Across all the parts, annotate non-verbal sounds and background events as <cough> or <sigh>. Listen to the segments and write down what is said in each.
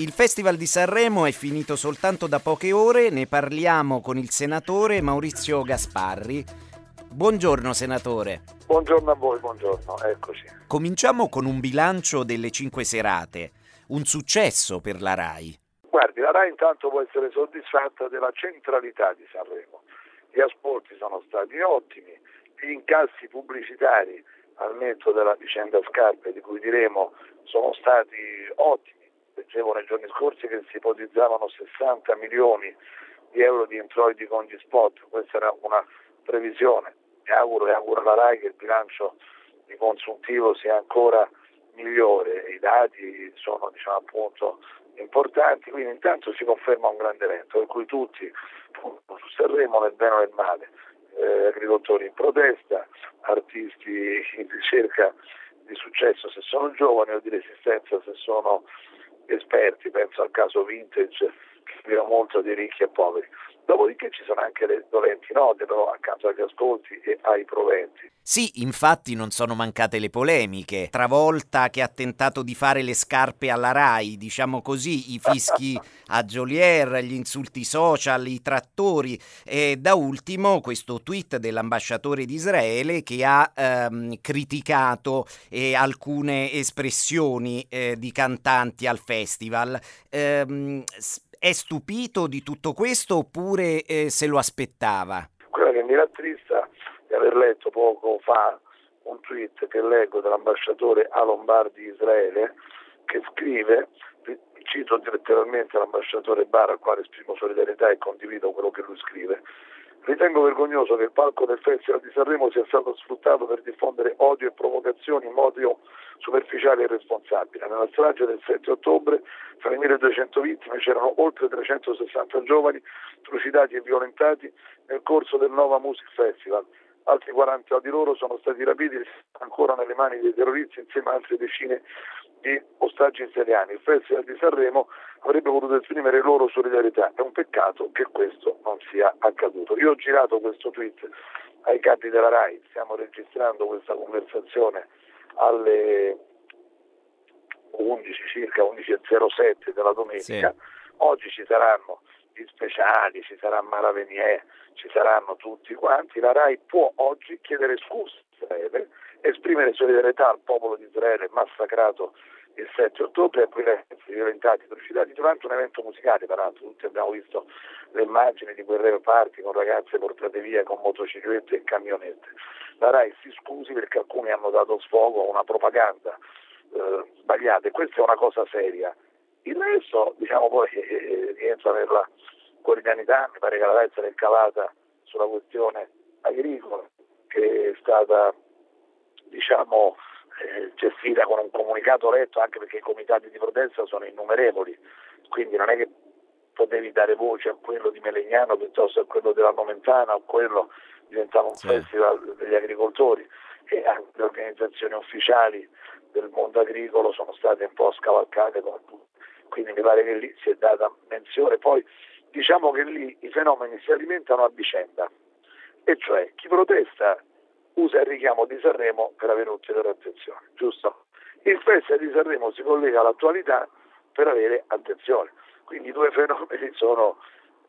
Il Festival di Sanremo è finito soltanto da poche ore, ne parliamo con il senatore Maurizio Gasparri. Buongiorno senatore. Buongiorno a voi, buongiorno, eccoci. Cominciamo con un bilancio delle cinque serate, un successo per la RAI. Guardi, la RAI intanto può essere soddisfatta della centralità di Sanremo. Gli ascolti sono stati ottimi, gli incassi pubblicitari al netto della vicenda Scarpe di cui diremo sono stati ottimi leggevo nei giorni scorsi che si ipotizzavano 60 milioni di euro di introiti con gli spot, questa era una previsione. Mi auguro e auguro alla RAI che il bilancio di consuntivo sia ancora migliore, i dati sono diciamo, appunto importanti, quindi intanto si conferma un grande evento per cui tutti su Sanremo nel bene o nel male, eh, agricoltori in protesta, artisti in ricerca di successo se sono giovani o di resistenza se sono esperti, penso al caso vintage che viva molto di ricchi e poveri. Dopodiché ci sono anche le dolenti note, però accanto agli ascolti e ai proventi. Sì, infatti non sono mancate le polemiche. Travolta che ha tentato di fare le scarpe alla RAI, diciamo così, i fischi <laughs> a Jolier, gli insulti social, i trattori e da ultimo questo tweet dell'ambasciatore di Israele che ha ehm, criticato eh, alcune espressioni eh, di cantanti al festival. Ehm, è stupito di tutto questo oppure eh, se lo aspettava? Quello che mi rattrista è aver letto poco fa un tweet che leggo dell'ambasciatore a Lombardi Israele che scrive, cito letteralmente l'ambasciatore Barra al quale esprimo solidarietà e condivido quello che lui scrive, Ritengo vergognoso che il palco del Festival di Sanremo sia stato sfruttato per diffondere odio e provocazioni in modo superficiale e irresponsabile. Nella strage del 7 ottobre, fra le 1200 vittime, c'erano oltre 360 giovani trucidati e violentati nel corso del Nova Music Festival. Altri 40 di loro sono stati rapiti ancora nelle mani dei terroristi insieme a altre decine di ostaggi israeliani. Il Festival di Sanremo avrebbe voluto esprimere loro solidarietà. È un peccato che questo non sia accaduto. Io ho girato questo tweet ai capi della RAI, stiamo registrando questa conversazione alle 11 circa 11.07 della domenica. Sì. Oggi ci saranno gli speciali, ci sarà Maravenier, ci saranno tutti quanti. La RAI può oggi chiedere scusa a Israele esprimere solidarietà al popolo di Israele massacrato il 7 ottobre e poi violentati e trucidati durante un evento musicale, peraltro tutti abbiamo visto le immagini di quel rave party con ragazze portate via con motociclette e camionette. La RAI si scusi perché alcuni hanno dato sfogo a una propaganda eh, sbagliata e questa è una cosa seria. Il resto, diciamo poi, eh, rientra nella quotidianità, mi pare che la RAI sia calata sulla questione agricola che è stata diciamo, eh, gestita con un comunicato letto anche perché i comitati di protesta sono innumerevoli, quindi non è che potevi dare voce a quello di Melegnano piuttosto a quello della Nomentana o quello diventava un sì. festival degli agricoltori e anche le organizzazioni ufficiali del mondo agricolo sono state un po' scavalcate quindi mi pare che lì si è data menzione poi diciamo che lì i fenomeni si alimentano a vicenda e cioè chi protesta usa il richiamo di Sanremo per avere ulteriore attenzione, giusto? Il Festival di Sanremo si collega all'attualità per avere attenzione, quindi i due fenomeni <laughs> sono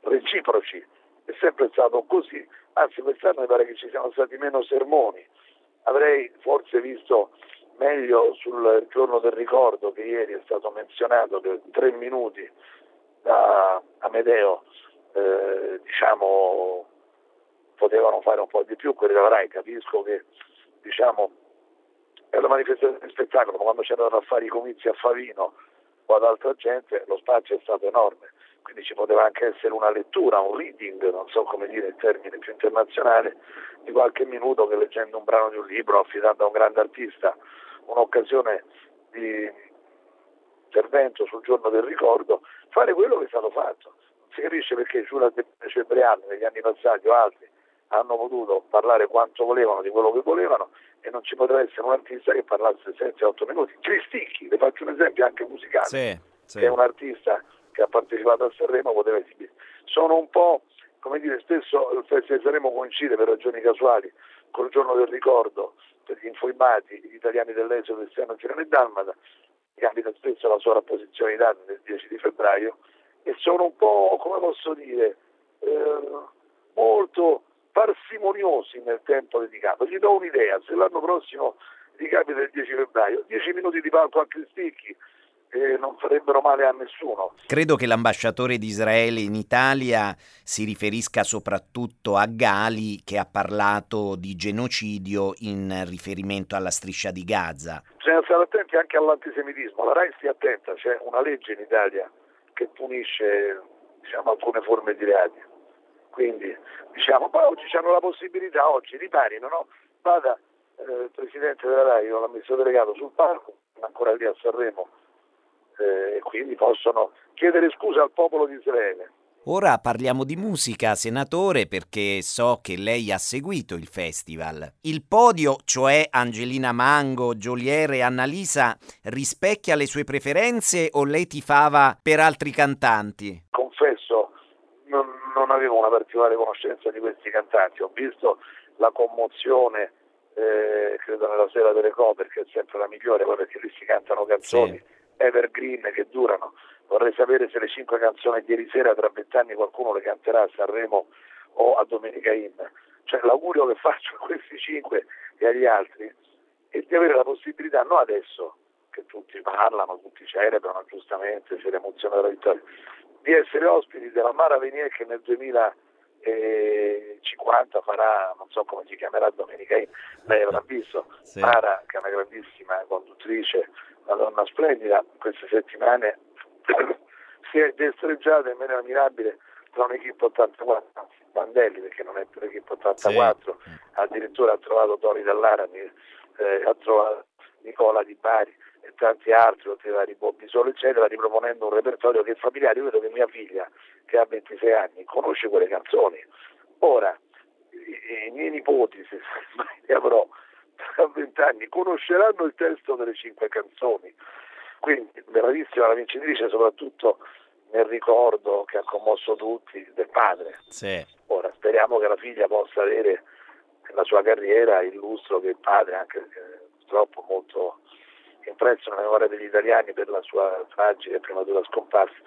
reciproci, è sempre stato così, anzi quest'anno mi pare che ci siano stati meno sermoni, avrei forse visto meglio sul giorno del ricordo che ieri è stato menzionato per tre minuti da Amedeo, eh, diciamo potevano fare un po' di più quelli della RAI, capisco che diciamo, è una manifestazione di spettacolo, ma quando c'erano da fare i comizi a Favino o ad altra gente lo spazio è stato enorme, quindi ci poteva anche essere una lettura, un reading, non so come dire in termini più internazionali, di qualche minuto che leggendo un brano di un libro, affidando a un grande artista, un'occasione di intervento sul giorno del ricordo, fare quello che è stato fatto. Non si capisce perché Giulia Cebriani negli anni passati o altri hanno potuto parlare quanto volevano di quello che volevano e non ci potrà essere un artista che parlasse 7-8 minuti. Cristicchi, le faccio un esempio anche musicale, sì, sì. che è un artista che ha partecipato a Sanremo, poteva esibire. Sono un po', come dire, spesso il Festival di Sanremo coincide per ragioni casuali col giorno del ricordo per gli infoibati, gli italiani dell'esodo, Cristiano Girone e Dalmata, capita spesso la sua rapposizione di dati del 10 di febbraio, e sono un po', come posso dire, eh, molto parsimoniosi nel tempo dedicato. Gli do un'idea, se l'anno prossimo gli capita il 10 febbraio, 10 minuti di palco a Cristicchi, eh, non farebbero male a nessuno. Credo che l'ambasciatore di Israele in Italia si riferisca soprattutto a Gali che ha parlato di genocidio in riferimento alla striscia di Gaza. Bisogna stare attenti anche all'antisemitismo, la RAI stia attenta, c'è una legge in Italia che punisce diciamo, alcune forme di reati. Quindi diciamo, poi oggi hanno la possibilità, oggi riparino, no? vada eh, il Presidente della RAI o l'amministratore delegato sul palco, ancora lì a Sanremo, eh, e quindi possono chiedere scusa al popolo di Israele. Ora parliamo di musica, senatore, perché so che lei ha seguito il festival. Il podio, cioè Angelina Mango, Joliere e Annalisa, rispecchia le sue preferenze o lei tifava per altri cantanti? Non, avevo una particolare conoscenza di questi cantanti. Ho visto la commozione, eh, credo nella sera delle cover, che è sempre la migliore, perché lì si cantano canzoni. Sì evergreen che durano. Vorrei sapere se le cinque canzoni di ieri sera tra vent'anni qualcuno le canterà a Sanremo o a Domenica Inn. Cioè l'augurio che faccio a questi cinque e agli altri è di avere la possibilità, non adesso che tutti parlano, tutti celebrano giustamente, c'è l'emozione della vittoria, di essere ospiti della Mara Venier che nel 2050 farà, non so come si chiamerà Domenica Inn, lei avrà visto, sì. Mara che è una grandissima conduttrice una donna splendida, queste settimane <clears throat> si è destreggiata in maniera mirabile tra un'equipe 84, anzi Bandelli perché non è più l'equipe 84, sì. addirittura ha trovato Toni Dallara, eh, ha trovato Nicola Di Bari e tanti altri, oltre ai vari Bobbi Solo eccetera, riproponendo un repertorio che è familiare. Io vedo che mia figlia, che ha 26 anni, conosce quelle canzoni. Ora, i, i miei nipoti, se mai ne avrò, tra vent'anni conosceranno il testo delle cinque canzoni. Quindi bravissima la vincitrice, soprattutto nel ricordo che ha commosso tutti del padre. Sì. Ora speriamo che la figlia possa avere nella sua carriera il lustro che il padre, anche purtroppo molto impresso nella memoria degli italiani per la sua tragica e prematura scomparsa.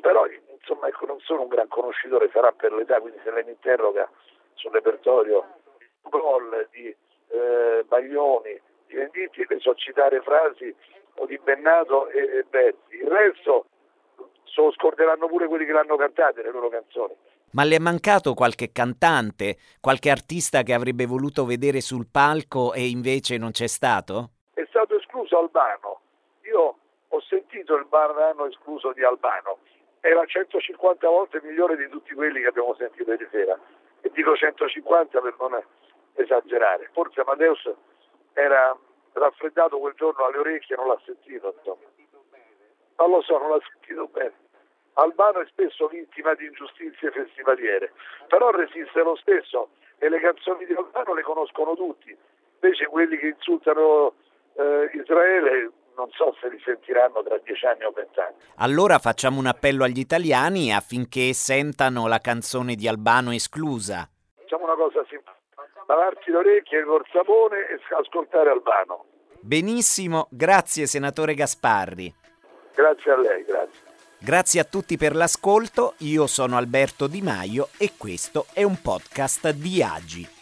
Però insomma ecco, non sono un gran conoscitore, sarà per l'età, quindi se lei mi interroga sul repertorio gol di eh, Baglioni, di Venditti, le so citare frasi o di Bennato e, e Bezzi. Il resto se lo scorderanno pure quelli che l'hanno cantate, le loro canzoni. Ma le è mancato qualche cantante, qualche artista che avrebbe voluto vedere sul palco e invece non c'è stato? Escluso Albano. Io ho sentito il brano escluso di Albano. Era 150 volte migliore di tutti quelli che abbiamo sentito ieri sera. E dico 150 per non esagerare. Forse Amadeus era raffreddato quel giorno alle orecchie e non l'ha sentito. Insomma. Non lo so, non l'ha sentito bene. Albano è spesso vittima di ingiustizie festivaliere, però resiste lo stesso e le canzoni di Albano le conoscono tutti. Invece quelli che insultano eh, Israele non so se li sentiranno tra dieci anni o vent'anni. Allora facciamo un appello agli italiani affinché sentano la canzone di Albano esclusa. Facciamo una cosa simpatica lavarsi le orecchie col sapone e ascoltare Albano. Benissimo, grazie senatore Gasparri. Grazie a lei, grazie. Grazie a tutti per l'ascolto, io sono Alberto Di Maio e questo è un podcast di Agi.